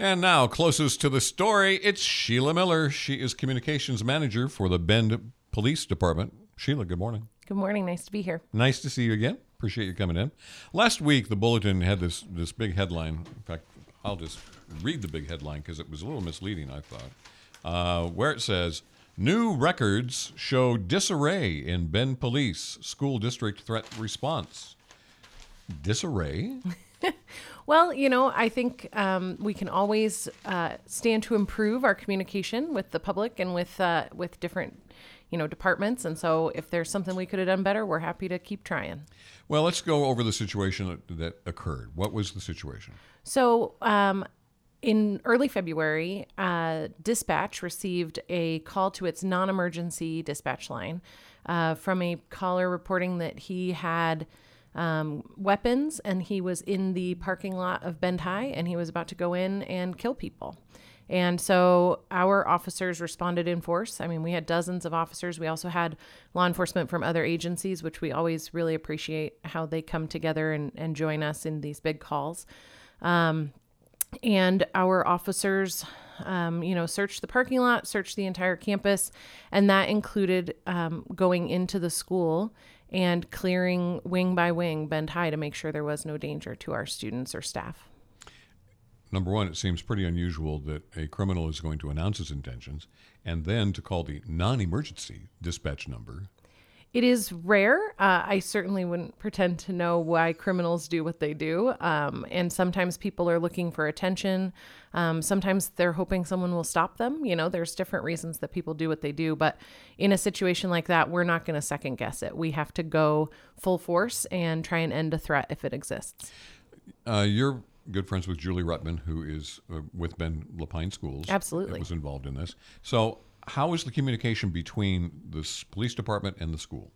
And now, closest to the story, it's Sheila Miller. She is communications manager for the Bend Police Department. Sheila, good morning. Good morning. Nice to be here. Nice to see you again. Appreciate you coming in. Last week, the bulletin had this this big headline. In fact, I'll just read the big headline because it was a little misleading. I thought, uh, where it says. New records show disarray in Bend Police School District threat response. Disarray? Well, you know, I think um, we can always uh, stand to improve our communication with the public and with uh, with different, you know, departments. And so, if there's something we could have done better, we're happy to keep trying. Well, let's go over the situation that, that occurred. What was the situation? So, um, in early February, uh, dispatch received a call to its non emergency dispatch line uh, from a caller reporting that he had um, weapons and he was in the parking lot of Bend High and he was about to go in and kill people. And so our officers responded in force. I mean, we had dozens of officers. We also had law enforcement from other agencies, which we always really appreciate how they come together and, and join us in these big calls. Um, and our officers um, you know searched the parking lot searched the entire campus and that included um, going into the school and clearing wing by wing bend high to make sure there was no danger to our students or staff Number one, it seems pretty unusual that a criminal is going to announce his intentions and then to call the non emergency dispatch number. It is rare. Uh, I certainly wouldn't pretend to know why criminals do what they do. Um, and sometimes people are looking for attention. Um, sometimes they're hoping someone will stop them. You know, there's different reasons that people do what they do. But in a situation like that, we're not going to second guess it. We have to go full force and try and end a threat if it exists. Uh, you're good friends with Julie Repman, who is uh, with Bend-La Pine Schools. Absolutely. Was involved in this. So, how is the communication between the police department and the school?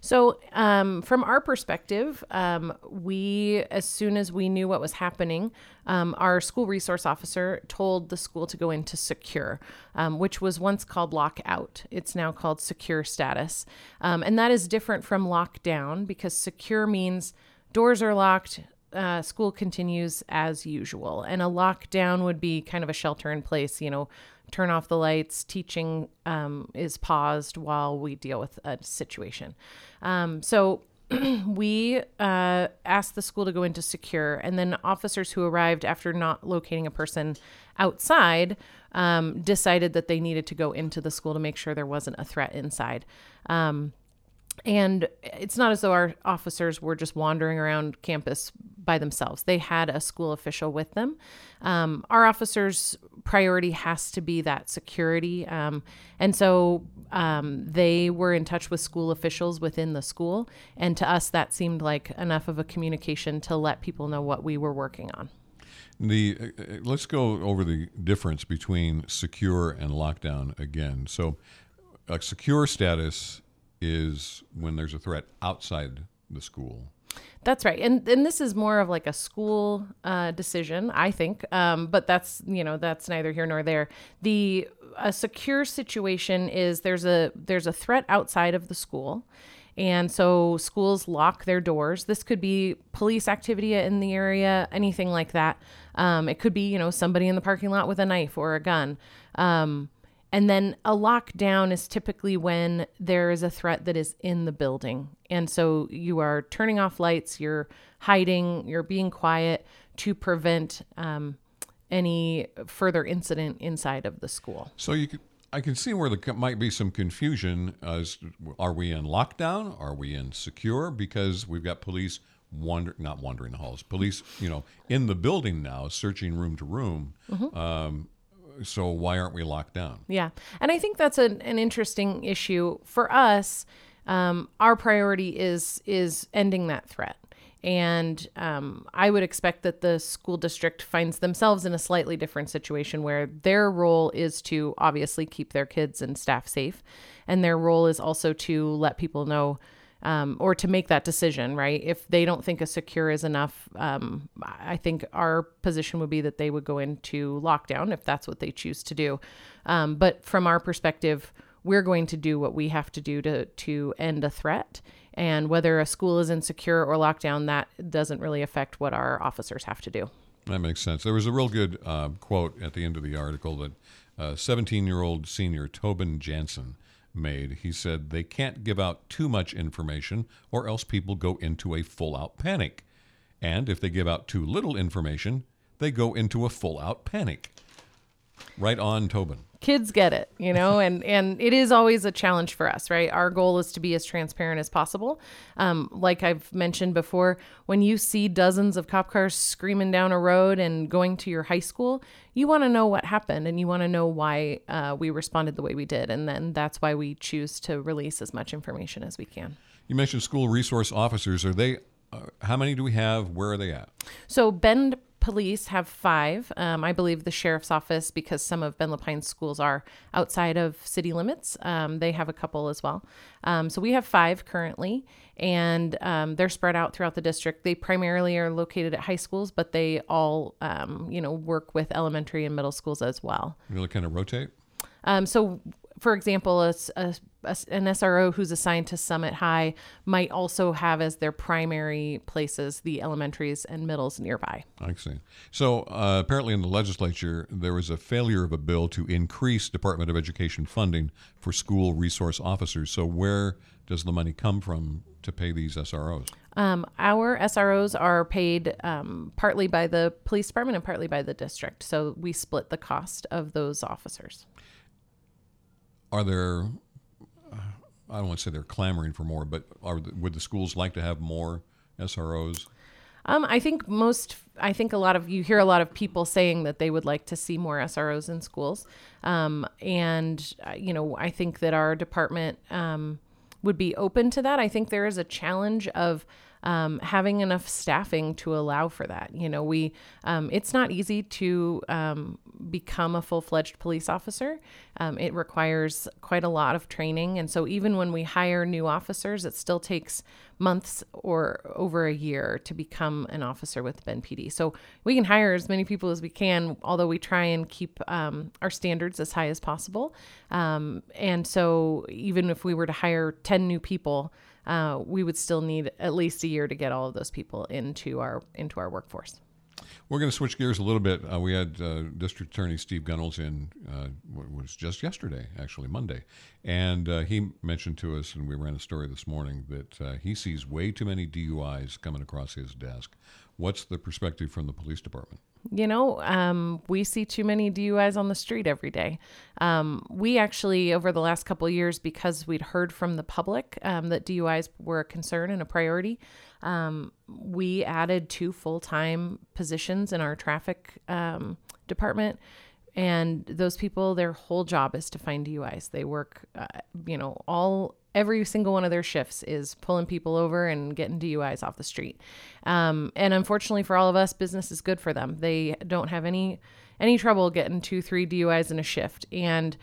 So, um, from our perspective, um, we, as soon as we knew what was happening, um, our school resource officer told the school to go into secure, um, which was once called lockout. It's now called secure status. Um, and that is different from lockdown because secure means doors are locked, uh, school continues as usual. And a lockdown would be kind of a shelter in place, you know, turn off the lights, teaching um, is paused while we deal with a situation. Um, so we uh, asked the school to go into secure, and then officers who arrived after not locating a person outside um, decided that they needed to go into the school to make sure there wasn't a threat inside. Um, and it's not as though our officers were just wandering around campus by themselves. They had a school official with them. Um, our officers' priority has to be that security. Um, and so um, they were in touch with school officials within the school. And to us, that seemed like enough of a communication to let people know what we were working on. The uh, uh, let's go over the difference between secure and lockdown again. So, a secure status is when there's a threat outside the school. That's right, and and this is more of like a school uh, decision, I think. Um, but that's you know that's neither here nor there. The a secure situation is there's a there's a threat outside of the school, and so schools lock their doors. This could be police activity in the area, anything like that. Um, it could be you know somebody in the parking lot with a knife or a gun. Um, and then a lockdown is typically when there is a threat that is in the building. And so you are turning off lights, you're hiding, you're being quiet to prevent um, any further incident inside of the school. So you could, I can see where there might be some confusion as are we in lockdown? Are we in secure? Because we've got police wander not wandering the halls, police you know in the building now, searching room to room. Um, so why aren't we locked down? Yeah. And I think that's an, an interesting issue for us. Um, our priority is is ending that threat. And um, I would expect that the school district finds themselves in a slightly different situation where their role is to obviously keep their kids and staff safe. And their role is also to let people know um, or to make that decision, right? If they don't think a secure is enough, um, I think our position would be that they would go into lockdown if that's what they choose to do. Um, but from our perspective, we're going to do what we have to do to to end a threat. And whether a school is insecure or lockdown, that doesn't really affect what our officers have to do. That makes sense. There was a real good uh, quote at the end of the article that 17 year old senior Tobin Jansen made. He said, They can't give out too much information or else people go into a full out panic. And if they give out too little information, they go into a full out panic. Right on, Tobin. Kids get it, you know, and and it is always a challenge for us, right? Our goal is to be as transparent as possible. Um, like I've mentioned before, when you see dozens of cop cars screaming down a road and going to your high school, you want to know what happened and you want to know why uh, we responded the way we did, and then that's why we choose to release as much information as we can. You mentioned school resource officers. Are they? Uh, how many do we have? Where are they at? So Bend police have five. Um, I believe the sheriff's office, because some of Bend-La Pine's schools are outside of city limits, um, they have a couple as well. Um, so we have five currently, and um, they're spread out throughout the district. They primarily are located at high schools, but they all, um, you know, work with elementary and middle schools as well. Really kind of rotate. Um, so for example, a, a, a, an SRO who's assigned to Summit High might also have as their primary places the elementaries and middles nearby. I see. So uh, apparently, in the legislature, there was a failure of a bill to increase Department of Education funding for school resource officers. So where does the money come from to pay these SROs? Um, our SROs are paid um, partly by the police department and partly by the district. So we split the cost of those officers are there I don't want to say they're clamoring for more, but are would the schools like to have more SROs? Um, I think most, I think a lot of, you hear a lot of people saying that they would like to see more SROs in schools. Um, and, uh, you know, I think that our department um, would be open to that. I think there is a challenge of, um, having enough staffing to allow for that. You know, we um, it's not easy to um, become a full fledged police officer. Um, it requires quite a lot of training, and so even when we hire new officers, it still takes months or over a year to become an officer with Bend PD. So we can hire as many people as we can, although we try and keep um, our standards as high as possible. Um, and so even if we were to hire ten new people uh, we would still need at least a year to get all of those people into our into our workforce. We're going to switch gears a little bit. Uh, we had uh, District Attorney Steve Gunnels in, uh, was just yesterday, actually Monday, and uh, he mentioned to us, and we ran a story this morning that uh, he sees way too many DUIs coming across his desk. What's the perspective from the police department? you know, um, we see too many DUIs on the street every day. Um, we actually, over the last couple years, because we'd heard from the public um, that DUIs were a concern and a priority, um, we added two full time positions in our traffic um, department and those people their whole job is to find DUIs. They work, uh, you know, all every single one of their shifts is pulling people over and getting DUIs off the street. Um, and unfortunately for all of us, business is good for them. They don't have any any trouble getting two, three DUIs in a shift. And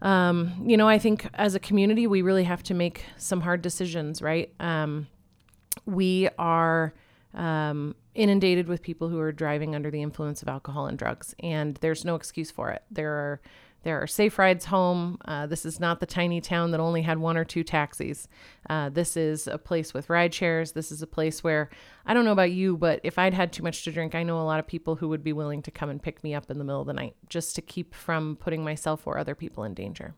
um, you know, I think as a community, we really have to make some hard decisions, right? Um, we are um, inundated with people who are driving under the influence of alcohol and drugs, and there's no excuse for it. There are there are safe rides home. Uh, this is not the tiny town that only had one or two taxis. Uh, this is a place with ride shares. This is a place where I don't know about you, but if I'd had too much to drink, I know a lot of people who would be willing to come and pick me up in the middle of the night just to keep from putting myself or other people in danger.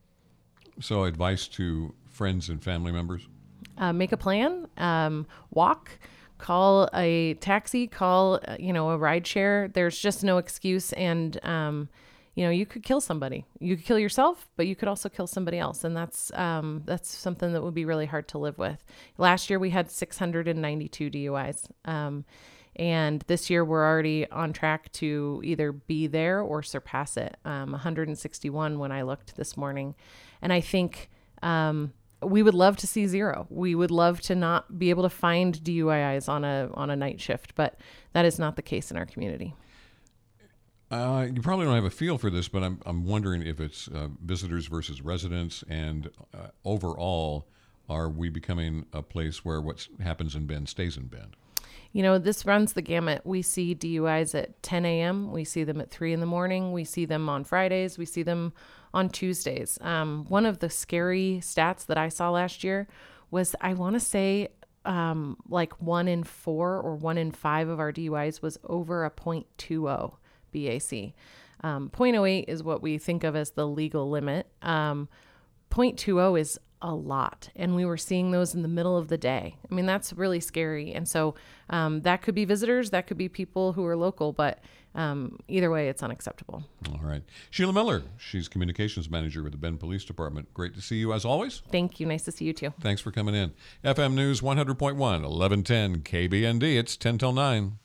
So, advice to friends and family members? Uh, make a plan, um, walk call a taxi, call uh, you know a ride share. There's just no excuse, and um, you know you could kill somebody. You could kill yourself, but you could also kill somebody else, and that's um, that's something that would be really hard to live with. Last year we had 692 DUIs. Um, and this year we're already on track to either be there or surpass it. Um, 161 when I looked this morning, and I think um, we would love to see zero. We would love to not be able to find DUIs on a on a night shift, but that is not the case in our community. Uh, you probably don't have a feel for this, but I'm I'm wondering if it's uh, visitors versus residents, and uh, overall, are we becoming a place where what happens in Bend stays in Bend? You know, this runs the gamut. We see DUIs at 10 a.m. We see them at three in the morning. We see them on Fridays. We see them on Tuesdays. Um, one of the scary stats that I saw last year was I want to say um, like one in four or one in five of our DUIs was over a 0.20 BAC. Um, 0.08 is what we think of as the legal limit. Um, 0.20 is a lot, and we were seeing those in the middle of the day. I mean, that's really scary. And so um, that could be visitors, that could be people who are local, but um, either way, it's unacceptable. All right. Sheila Miller, she's communications manager with the Bend Police Department. Great to see you as always. Thank you. Nice to see you too. Thanks for coming in. FM News 100.1, 1110 KBND. It's 10 till 9.